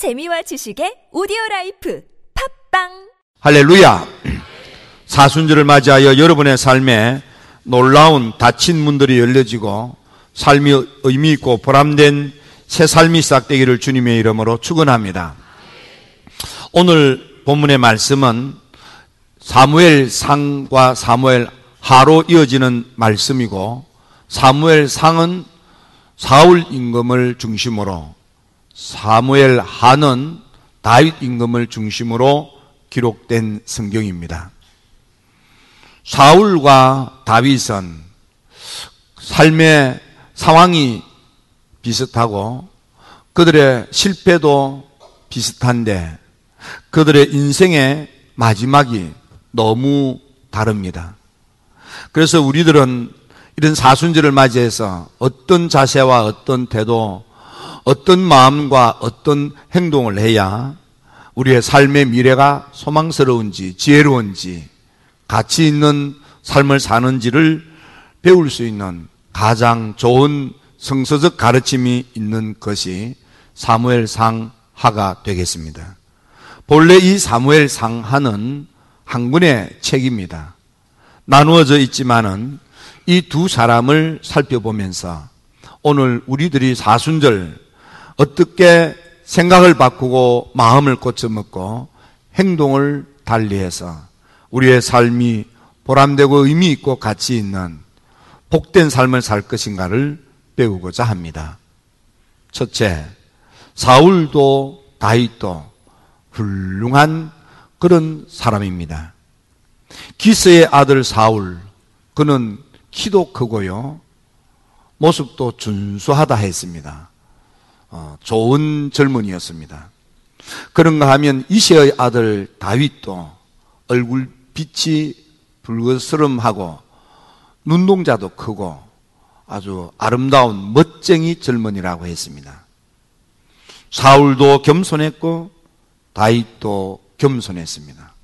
재미와 지식의 오디오 라이프 팟빵 할렐루야. 사순절을 맞이하여 여러분의 삶에 놀라운 닫힌 문들이 열려지고 삶이 의미 있고 보람된 새 삶이 시작되기를 주님의 이름으로 축원합니다. 오늘 본문의 말씀은 사무엘 상과 사무엘 하로 이어지는 말씀이고 사무엘 상은 사울 임금을 중심으로 사무엘 하는 다윗 임금을 중심으로 기록된 성경입니다. 사울과 다윗은 삶의 상황이 비슷하고 그들의 실패도 비슷한데 그들의 인생의 마지막이 너무 다릅니다. 그래서 우리들은 이런 사순절을 맞이해서 어떤 자세와 어떤 태도, 어떤 마음과 어떤 행동을 해야 우리의 삶의 미래가 소망스러운지 지혜로운지 가치 있는 삶을 사는지를 배울 수 있는 가장 좋은 성서적 가르침이 있는 것이 사무엘 상 하가 되겠습니다. 본래 이 사무엘 상 하는 한 권의 책입니다. 나누어져 있지만은 이 두 사람을 살펴보면서 오늘 우리들이 사순절 어떻게 생각을 바꾸고 마음을 고쳐먹고 행동을 달리해서 우리의 삶이 보람되고 의미 있고 가치 있는 복된 삶을 살 것인가를 배우고자 합니다. 첫째, 사울도 다윗도 훌륭한 그런 사람입니다. 기스의 아들 사울, 그는 키도 크고요, 모습도 준수하다 했습니다. 어, 좋은 젊은이였습니다. 그런가 하면 이세의 아들 다윗도 얼굴 빛이 붉은스름하고 눈동자도 크고 아주 아름다운 멋쟁이 젊은이라고 했습니다. 사울도 겸손했고 다윗도 겸손했습니다.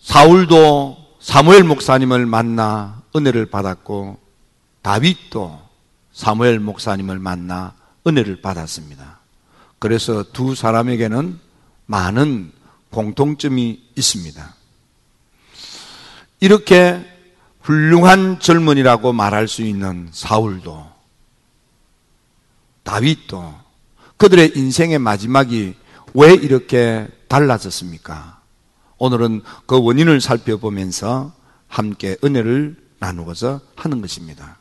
사울도 사무엘 목사님을 만나 은혜를 받았고 다윗도 사무엘 목사님을 만나 은혜를 받았습니다. 그래서 두 사람에게는 많은 공통점이 있습니다. 이렇게 훌륭한 젊은이라고 말할 수 있는 사울도 다윗도 그들의 인생의 마지막이 왜 이렇게 달라졌습니까? 오늘은 그 원인을 살펴보면서 함께 은혜를 나누고자 하는 것입니다.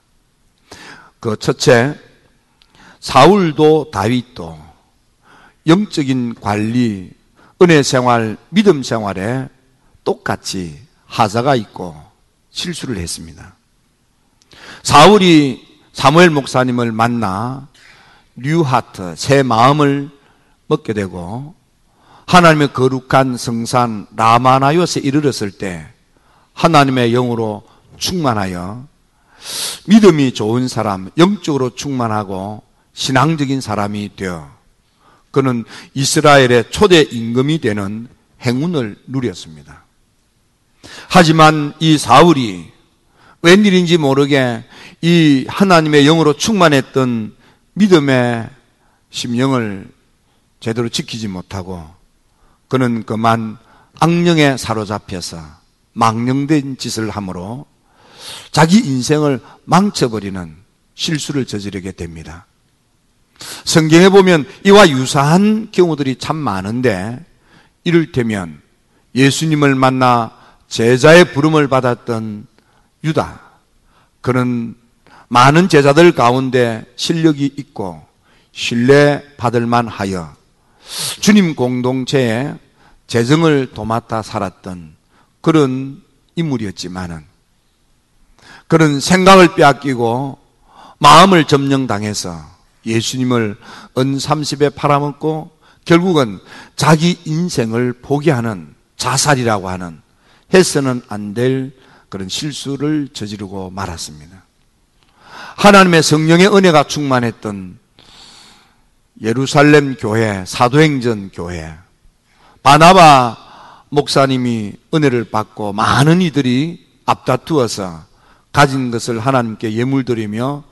그 첫째, 사울도 다윗도 영적인 관리, 은혜 생활, 믿음 생활에 똑같이 하자가 있고 실수를 했습니다. 사울이 사무엘 목사님을 만나 뉴하트, 새 마음을 먹게 되고 하나님의 거룩한 성산 라마나요스에 이르렀을 때 하나님의 영으로 충만하여 믿음이 좋은 사람, 영적으로 충만하고 신앙적인 사람이 되어 그는 이스라엘의 초대 임금이 되는 행운을 누렸습니다. 하지만 이 사울이 웬일인지 모르게 이 하나님의 영으로 충만했던 믿음의 심령을 제대로 지키지 못하고 그는 그만 악령에 사로잡혀서 망령된 짓을 함으로 자기 인생을 망쳐버리는 실수를 저지르게 됩니다. 성경에 보면 이와 유사한 경우들이 참 많은데 이를테면 예수님을 만나 제자의 부름을 받았던 유다. 그는 많은 제자들 가운데 실력이 있고 신뢰 받을 만하여 주님 공동체에 재정을 도맡아 살았던 그런 인물이었지만은 그런 생각을 빼앗기고 마음을 점령당해서 예수님을 은 30에 팔아먹고 결국은 자기 인생을 포기하는 자살이라고 하는 해서는 안 될 그런 실수를 저지르고 말았습니다. 하나님의 성령의 은혜가 충만했던 예루살렘 교회, 사도행전 교회, 바나바 목사님이 은혜를 받고 많은 이들이 앞다투어서 가진 것을 하나님께 예물드리며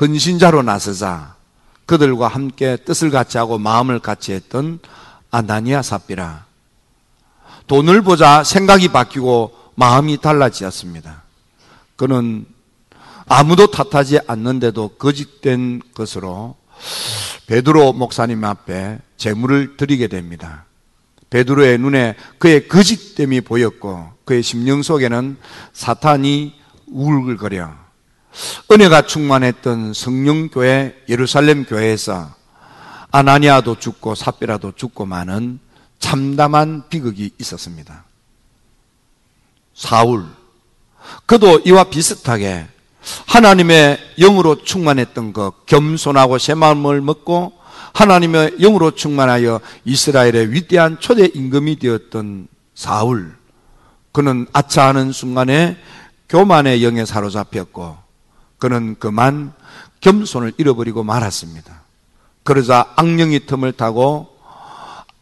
헌신자로 나서자 그들과 함께 뜻을 같이 하고 마음을 같이 했던 아나니아 삽비라. 돈을 보자 생각이 바뀌고 마음이 달라지었습니다. 그는 아무도 탓하지 않는데도 거짓된 것으로 베드로 목사님 앞에 재물을 드리게 됩니다. 베드로의 눈에 그의 거짓됨이 보였고 그의 심령 속에는 사탄이 울글거려 은혜가 충만했던 성령교회 예루살렘 교회에서 아나니아도 죽고 삽비라도 죽고 많은 참담한 비극이 있었습니다. 사울 그도 이와 비슷하게 하나님의 영으로 충만했던 것, 겸손하고 새 마음을 먹고 하나님의 영으로 충만하여 이스라엘의 위대한 초대 임금이 되었던 사울. 그는 아차하는 순간에 교만의 영에 사로잡혔고 그는 그만 겸손을 잃어버리고 말았습니다. 그러자 악령이 틈을 타고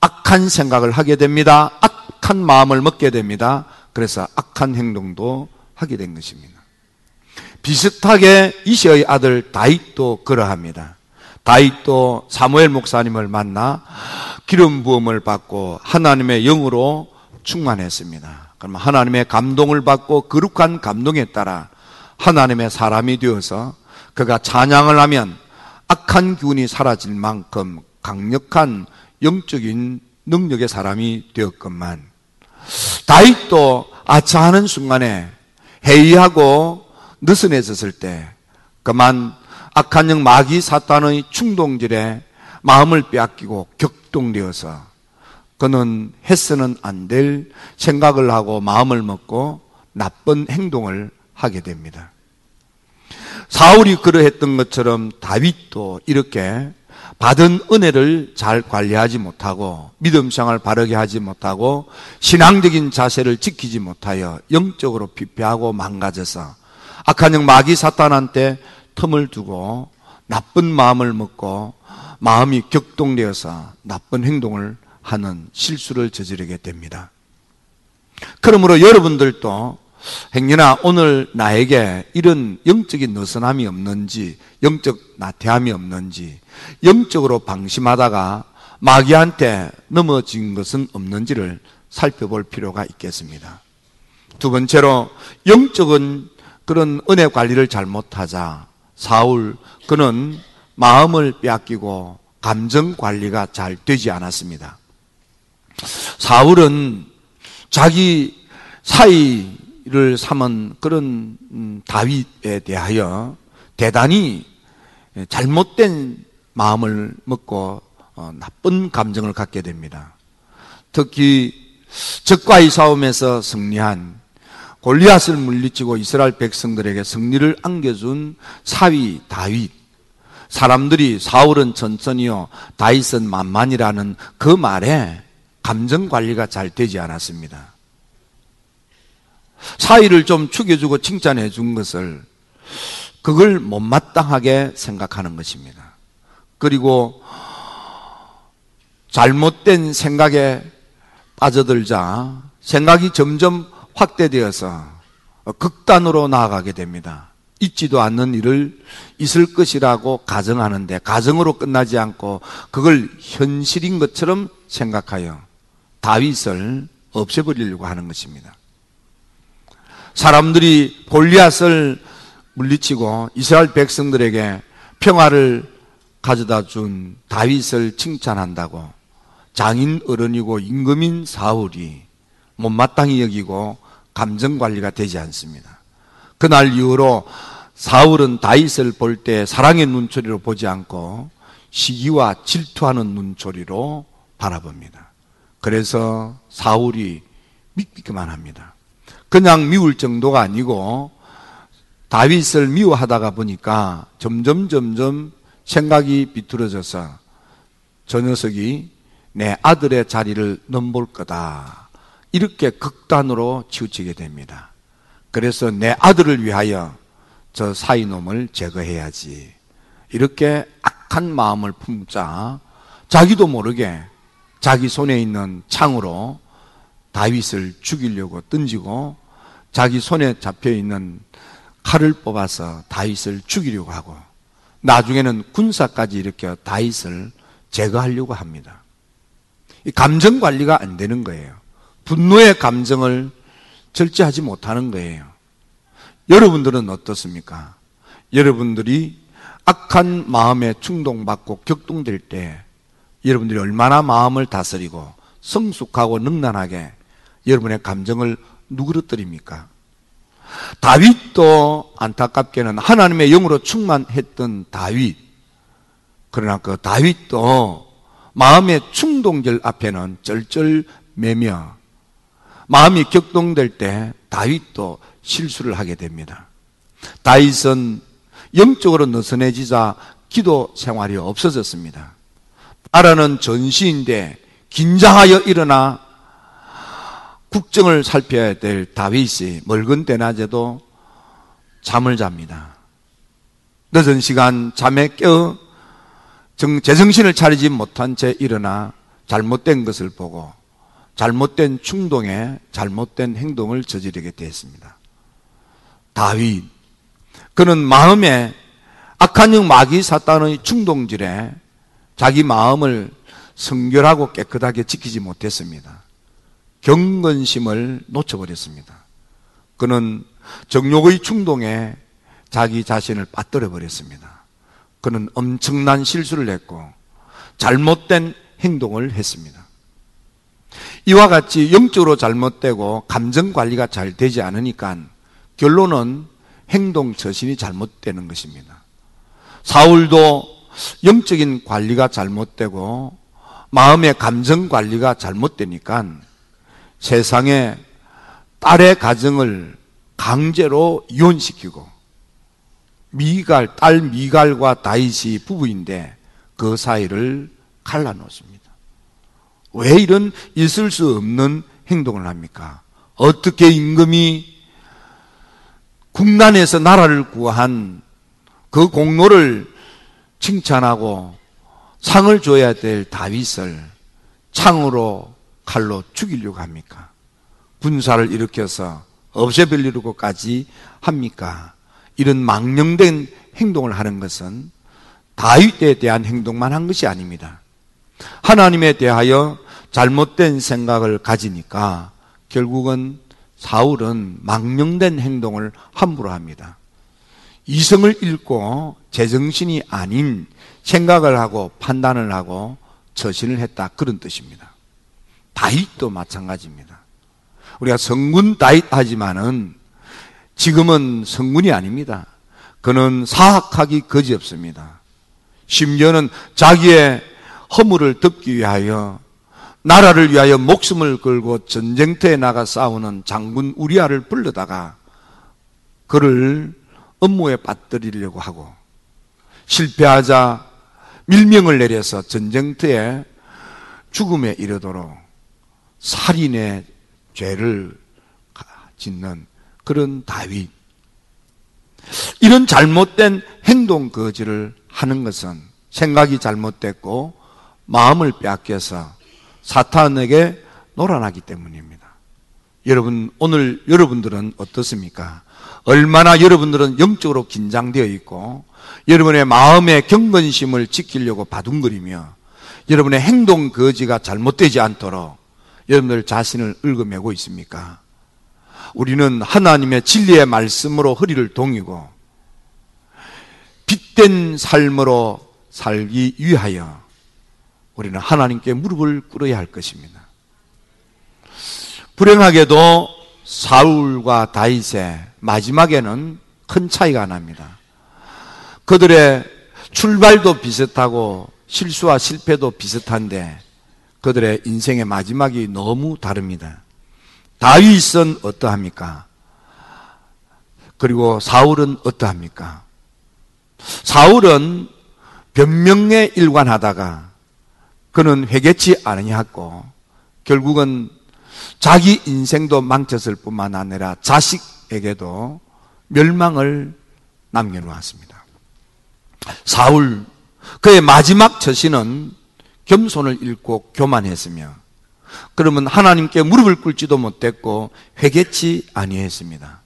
악한 생각을 하게 됩니다. 악한 마음을 먹게 됩니다. 그래서 악한 행동도 하게 된 것입니다. 비슷하게 이시의 아들 다윗도 그러합니다. 다윗도 사무엘 목사님을 만나 기름 부음을 받고 하나님의 영으로 충만했습니다. 그럼 하나님의 감동을 받고 거룩한 감동에 따라 하나님의 사람이 되어서 그가 찬양을 하면 악한 기운이 사라질 만큼 강력한 영적인 능력의 사람이 되었건만 다윗도 아차하는 순간에 회의하고 느슨해졌을 때 그만 악한 영 마귀 사탄의 충동질에 마음을 빼앗기고 격동되어서 그는 해서는 안 될 생각을 하고 마음을 먹고 나쁜 행동을 하게 됩니다. 사울이 그러했던 것처럼 다윗도 이렇게 받은 은혜를 잘 관리하지 못하고 믿음 생활 바르게 하지 못하고 신앙적인 자세를 지키지 못하여 영적으로 피폐하고 망가져서 악한 영 마귀 사탄한테 틈을 두고 나쁜 마음을 먹고 마음이 격동되어서 나쁜 행동을 하는 실수를 저지르게 됩니다. 그러므로 여러분들도 행여나 오늘 나에게 이런 영적인 느슨함이 없는지, 영적 나태함이 없는지, 영적으로 방심하다가 마귀한테 넘어진 것은 없는지를 살펴볼 필요가 있겠습니다. 두 번째로 영적인 그런 은혜 관리를 잘못하자 사울 그는 마음을 빼앗기고 감정 관리가 잘 되지 않았습니다. 사울은 자기 사이를 삼은 그런 음, 다윗에 대하여 대단히 잘못된 마음을 먹고 어, 나쁜 감정을 갖게 됩니다. 특히 적과의 싸움에서 승리한 골리앗을 물리치고 이스라엘 백성들에게 승리를 안겨준 사위 다윗. 사람들이 사울은 천천히요, 다윗은 만만이라는 그 말에 감정 관리가 잘 되지 않았습니다. 사위를 좀 죽여주고 칭찬해 준 것을 그걸 못마땅하게 생각하는 것입니다. 그리고 잘못된 생각에 빠져들자 생각이 점점 확대되어서 극단으로 나아가게 됩니다. 있지도 않는 일을 있을 것이라고 가정하는데 가정으로 끝나지 않고 그걸 현실인 것처럼 생각하여 다윗을 없애버리려고 하는 것입니다. 사람들이 볼리앗을 물리치고 이스라엘 백성들에게 평화를 가져다 준 다윗을 칭찬한다고 장인 어른이고 임금인 사울이 못마땅히 여기고 감정 관리가 되지 않습니다. 그날 이후로 사울은 다윗을 볼 때 사랑의 눈초리로 보지 않고 시기와 질투하는 눈초리로 바라봅니다. 그래서 사울이 믿기만 합니다. 그냥 미울 정도가 아니고 다윗을 미워하다가 보니까 점점 점점 생각이 비뚤어져서 저 녀석이 내 아들의 자리를 넘볼 거다. 이렇게 극단으로 치우치게 됩니다. 그래서 내 아들을 위하여 저 사이놈을 제거해야지. 이렇게 악한 마음을 품자 자기도 모르게 자기 손에 있는 창으로 다윗을 죽이려고 던지고 자기 손에 잡혀 있는 칼을 뽑아서 다윗을 죽이려고 하고 나중에는 군사까지 일으켜 다윗을 제거하려고 합니다. 감정 관리가 안 되는 거예요. 분노의 감정을 절제하지 못하는 거예요. 여러분들은 어떻습니까? 여러분들이 악한 마음에 충동받고 격동될 때 여러분들이 얼마나 마음을 다스리고 성숙하고 능란하게 여러분의 감정을 누그러뜨립니까? 다윗도 안타깝게는 하나님의 영으로 충만했던 다윗. 그러나 그 다윗도 마음의 충동절 앞에는 쩔쩔매며 마음이 격동될 때 다윗도 실수를 하게 됩니다. 다윗은 영적으로 느슨해지자 기도 생활이 없어졌습니다. 나라는 전시인데 긴장하여 일어나 국정을 살펴야 될 다윗이 멀건 때낮에도 잠을 잡니다. 늦은 시간 잠에 깨어 제정신을 차리지 못한 채 일어나 잘못된 것을 보고 잘못된 충동에 잘못된 행동을 저지르게 되었습니다. 다윗, 그는 마음에 악한 영 마귀 사탄의 충동질에 자기 마음을 성결하고 깨끗하게 지키지 못했습니다. 경건심을 놓쳐버렸습니다. 그는 정욕의 충동에 자기 자신을 빠뜨려 버렸습니다. 그는 엄청난 실수를 했고 잘못된 행동을 했습니다. 이와 같이 영적으로 잘못되고 감정 관리가 잘 되지 않으니까 결론은 행동 처신이 잘못되는 것입니다. 사울도 영적인 관리가 잘못되고 마음의 감정 관리가 잘못되니까 세상에 딸의 가정을 강제로 이혼시키고 미갈, 딸 미갈과 다윗이 부부인데 그 사이를 갈라놓습니다. 왜 이런 있을 수 없는 행동을 합니까? 어떻게 임금이 국난에서 나라를 구한 그 공로를 칭찬하고 상을 줘야 될 다윗을 창으로 칼로 죽이려고 합니까? 군사를 일으켜서 없애버리려고까지 합니까? 이런 망령된 행동을 하는 것은 다윗에 대한 행동만 한 것이 아닙니다. 하나님에 대하여 잘못된 생각을 가지니까 결국은 사울은 망령된 행동을 함부로 합니다. 이성을 잃고 제정신이 아닌 생각을 하고 판단을 하고 처신을 했다 그런 뜻입니다. 다윗도 마찬가지입니다. 우리가 성군 다윗 하지만은 지금은 성군이 아닙니다. 그는 사악하기 거지없습니다. 심지어는 자기의 허물을 덮기 위하여 나라를 위하여 목숨을 걸고 전쟁터에 나가 싸우는 장군 우리아를 불러다가 그를 업무에 빠뜨리려고 하고 실패하자 밀명을 내려서 전쟁터에 죽음에 이르도록 살인의 죄를 짓는 그런 다윗. 이런 잘못된 행동 거지를 하는 것은 생각이 잘못됐고 마음을 빼앗겨서 사탄에게 놀아나기 때문입니다. 여러분, 오늘 여러분들은 어떻습니까? 얼마나 여러분들은 영적으로 긴장되어 있고 여러분의 마음의 경건심을 지키려고 바둥거리며 여러분의 행동 거지가 잘못되지 않도록 여러분들 자신을 읊어매고 있습니까? 우리는 하나님의 진리의 말씀으로 허리를 동이고 빛된 삶으로 살기 위하여 우리는 하나님께 무릎을 꿇어야 할 것입니다. 불행하게도 사울과 다윗의 마지막에는 큰 차이가 납니다. 그들의 출발도 비슷하고 실수와 실패도 비슷한데 그들의 인생의 마지막이 너무 다릅니다. 다윗은 어떠합니까? 그리고 사울은 어떠합니까? 사울은 변명에 일관하다가 그는 회개치 않으냐고 결국은 자기 인생도 망쳤을 뿐만 아니라 자식 에게도 멸망을 남겨놓았습니다. 사울, 그의 마지막 처신은 겸손을 잃고 교만했으며 그러면 하나님께 무릎을 꿇지도 못했고 회개치 아니했습니다.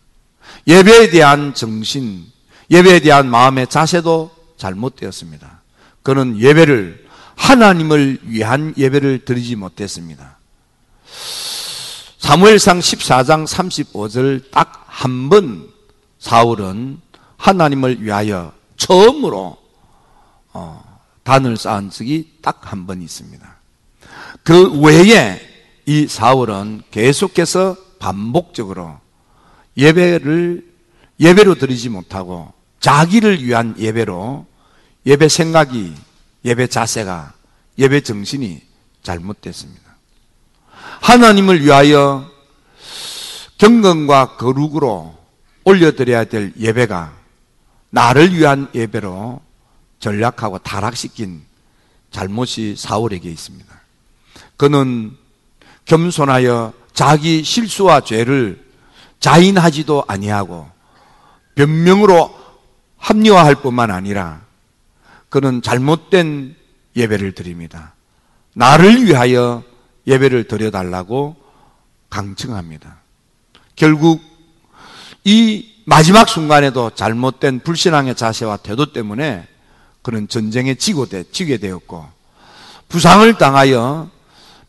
예배에 대한 정신, 예배에 대한 마음의 자세도 잘못되었습니다. 그는 예배를 하나님을 위한 예배를 드리지 못했습니다. 사무엘상 14장 35절 딱 한 번 사울은 하나님을 위하여 처음으로 어, 단을 쌓은 적이 딱 한 번 있습니다. 그 외에 이 사울은 계속해서 반복적으로 예배를 예배로 드리지 못하고 자기를 위한 예배로 예배 생각이 예배 자세가 예배 정신이 잘못됐습니다. 하나님을 위하여 경건과 거룩으로 올려드려야 될 예배가 나를 위한 예배로 전략하고 타락시킨 잘못이 사울에게 있습니다. 그는 겸손하여 자기 실수와 죄를 자인하지도 아니하고 변명으로 합리화할 뿐만 아니라 그는 잘못된 예배를 드립니다. 나를 위하여 예배를 드려달라고 강청합니다. 결국 이 마지막 순간에도 잘못된 불신앙의 자세와 태도 때문에 그는 전쟁에 지고 되, 지게 되었고 부상을 당하여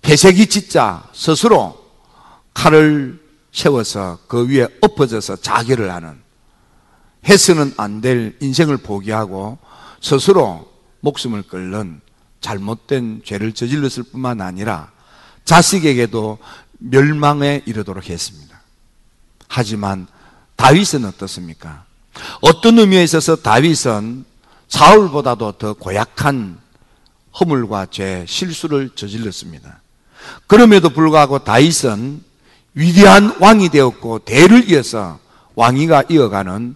폐색이 짓자 스스로 칼을 세워서 그 위에 엎어져서 자결을 하는 해서는 안 될 인생을 포기하고 스스로 목숨을 끊는 잘못된 죄를 저질렀을 뿐만 아니라 자식에게도 멸망에 이르도록 했습니다. 하지만 다윗은 어떻습니까? 어떤 의미에 있어서 다윗은 사울보다도 더 고약한 허물과 죄, 실수를 저질렀습니다. 그럼에도 불구하고 다윗은 위대한 왕이 되었고 대를 이어서 왕위가 이어가는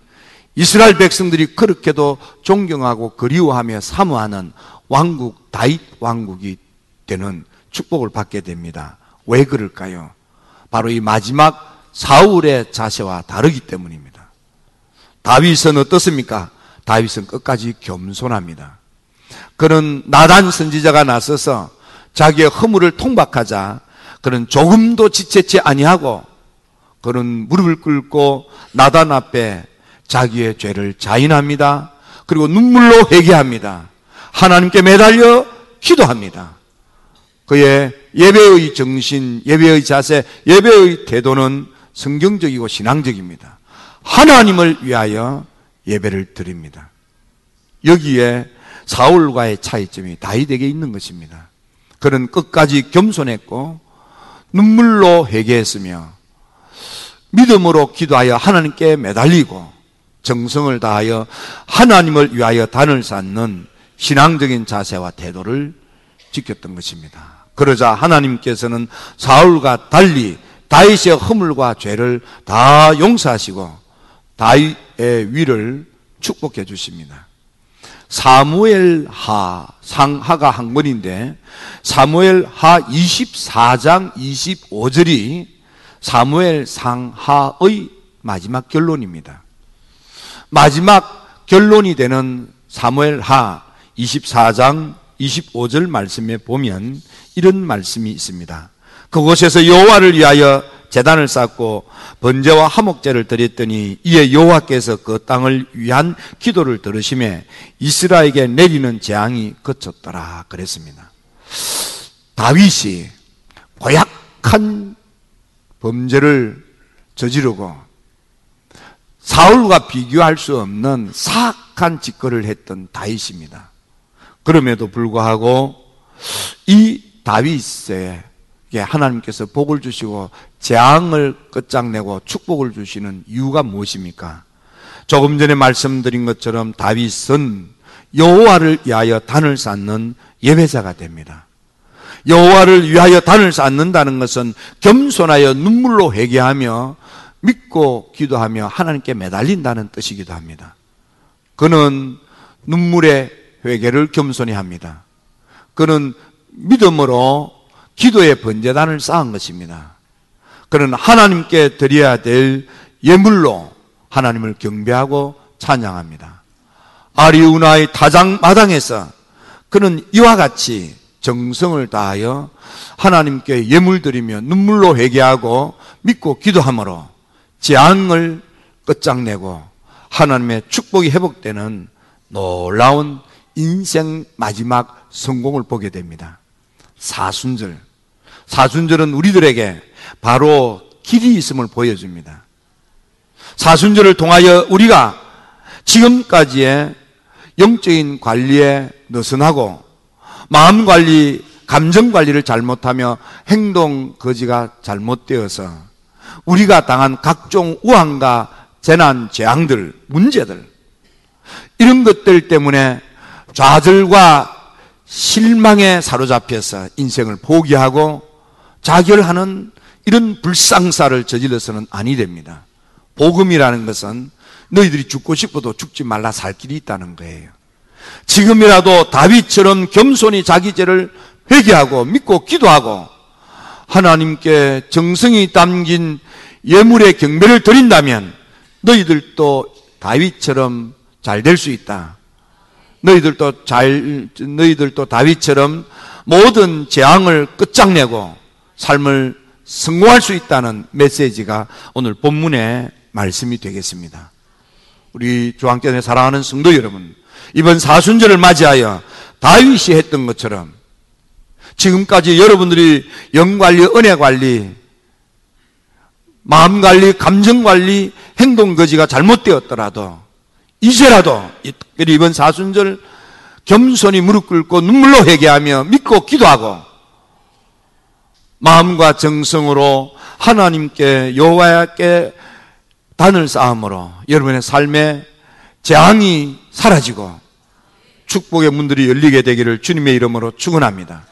이스라엘 백성들이 그렇게도 존경하고 그리워하며 사모하는 왕국 다윗 왕국이 되는 축복을 받게 됩니다. 왜 그럴까요? 바로 이 마지막 사울의 자세와 다르기 때문입니다. 다윗은 어떻습니까? 다윗은 끝까지 겸손합니다. 그는 나단 선지자가 나서서 자기의 허물을 통박하자 그는 조금도 지체치 아니하고 그는 무릎을 꿇고 나단 앞에 자기의 죄를 자인합니다. 그리고 눈물로 회개합니다. 하나님께 매달려 기도합니다. 그의 예배의 정신, 예배의 자세, 예배의 태도는 성경적이고 신앙적입니다. 하나님을 위하여 예배를 드립니다. 여기에 사울과의 차이점이 다윗에게 있는 것입니다. 그는 끝까지 겸손했고 눈물로 회개했으며 믿음으로 기도하여 하나님께 매달리고 정성을 다하여 하나님을 위하여 단을 쌓는 신앙적인 자세와 태도를 지켰던 것입니다. 그러자 하나님께서는 사울과 달리 다윗의 허물과 죄를 다 용서하시고 다윗의 위를 축복해 주십니다. 사무엘 하, 상하가 한 권인데 사무엘 하 24장 25절이 사무엘 상하의 마지막 결론입니다. 마지막 결론이 되는 사무엘 하 24장 25절 말씀에 보면 이런 말씀이 있습니다. 그곳에서 여호와를 위하여 재단을 쌓고 번제와 화목제를 드렸더니 이에 여호와께서 그 땅을 위한 기도를 들으심에 이스라엘에게 내리는 재앙이 그쳤더라 그랬습니다. 다윗이 고약한 범죄를 저지르고 사울과 비교할 수 없는 사악한 짓거리를 했던 다윗입니다. 그럼에도 불구하고 이 다윗의 하나님께서 복을 주시고 재앙을 끝장내고 축복을 주시는 이유가 무엇입니까? 조금 전에 말씀드린 것처럼 다윗은 여호와를 위하여 단을 쌓는 예배자가 됩니다. 여호와를 위하여 단을 쌓는다는 것은 겸손하여 눈물로 회개하며 믿고 기도하며 하나님께 매달린다는 뜻이기도 합니다. 그는 눈물의 회개를 겸손히 합니다. 그는 믿음으로 기도의 번제단을 쌓은 것입니다. 그는 하나님께 드려야 될 예물로 하나님을 경배하고 찬양합니다. 아리우나의 타장 마당에서 그는 이와 같이 정성을 다하여 하나님께 예물 드리며 눈물로 회개하고 믿고 기도함으로 재앙을 끝장내고 하나님의 축복이 회복되는 놀라운 인생 마지막 성공을 보게 됩니다. 사순절. 사순절은 우리들에게 바로 길이 있음을 보여줍니다. 사순절을 통하여 우리가 지금까지의 영적인 관리에 느슨하고 마음 관리, 감정 관리를 잘못하며 행동 거지가 잘못되어서 우리가 당한 각종 우환과 재난, 재앙들, 문제들 이런 것들 때문에 좌절과 실망에 사로잡혀서 인생을 포기하고 자결하는 이런 불상사를 저질러서는 아니 됩니다. 복음이라는 것은 너희들이 죽고 싶어도 죽지 말라 살 길이 있다는 거예요. 지금이라도 다윗처럼 겸손히 자기 죄를 회개하고 믿고 기도하고 하나님께 정성이 담긴 예물의 경배를 드린다면 너희들도 다윗처럼 잘 될 수 있다. 너희들도 잘, 너희들도 다윗처럼 모든 재앙을 끝장내고 삶을 성공할 수 있다는 메시지가 오늘 본문의 말씀이 되겠습니다. 우리 주한교회 사랑하는 성도 여러분, 이번 사순절을 맞이하여 다윗이 했던 것처럼 지금까지 여러분들이 영관리, 은혜관리, 마음관리, 감정관리, 행동거지가 잘못되었더라도 이제라도 이번 사순절 겸손히 무릎 꿇고 눈물로 회개하며 믿고 기도하고 마음과 정성으로 하나님께 여호와께 단을 쌓음으로 여러분의 삶에 재앙이 사라지고 축복의 문들이 열리게 되기를 주님의 이름으로 축원합니다.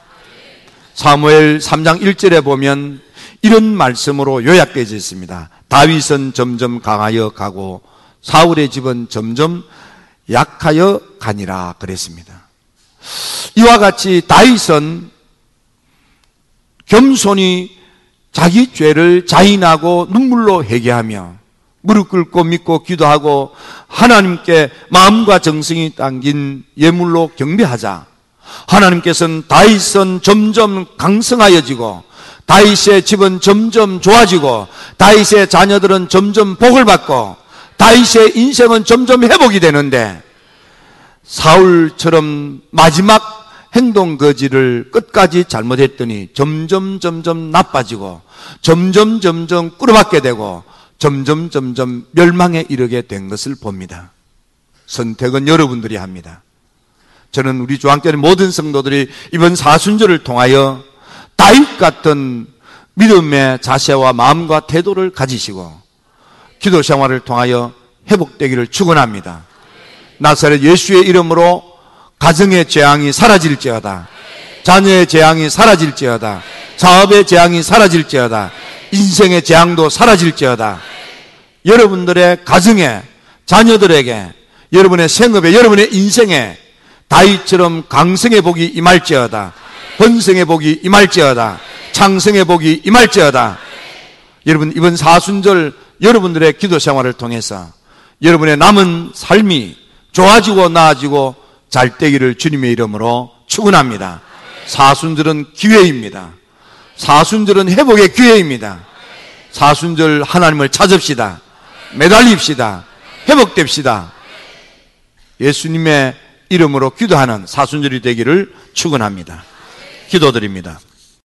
사무엘 3장 1절에 보면 이런 말씀으로 요약되어 있습니다. 다윗은 점점 강하여 가고 사울의 집은 점점 약하여 가니라 그랬습니다. 이와 같이 다윗은 겸손히 자기 죄를 자인하고 눈물로 회개하며 무릎 꿇고 믿고 기도하고 하나님께 마음과 정성이 담긴 예물로 경배하자. 하나님께서는 다윗은 점점 강성하여지고 다윗의 집은 점점 좋아지고 다윗의 자녀들은 점점 복을 받고 다윗의 인생은 점점 회복이 되는데 사울처럼 마지막 행동 거지를 끝 까지 잘못했더니 점점 점점 나빠지고 점점 점점 꾸려받게 되고 점점 점점 멸망에 이르게 된 것을 봅니다. 선택은 여러분들이 합니다. 저는 우리 주한교회 모든 성도들이 이번 사순절을 통하여 다윗 같은 믿음의 자세와 마음과 태도를 가지시고 기도 생활을 통하여 회복되기를 축원합니다. 나사렛 예수의 이름으로 가정의 재앙이 사라질지어다. 자녀의 재앙이 사라질지어다. 사업의 재앙이 사라질지어다. 인생의 재앙도 사라질지어다. 여러분들의 가정에, 자녀들에게, 여러분의 생업에, 여러분의 인생에 다윗처럼 강성의 복이 임할지어다. 번성의 복이 임할지어다. 창성의 복이 임할지어다. 여러분, 이번 사순절 여러분들의 기도 생활을 통해서 여러분의 남은 삶이 좋아지고 나아지고 잘 되기를 주님의 이름으로 축원합니다. 사순절은 기회입니다. 사순절은 회복의 기회입니다. 사순절 하나님을 찾읍시다. 매달립시다. 회복됩시다. 예수님의 이름으로 기도하는 사순절이 되기를 축원합니다. 기도드립니다.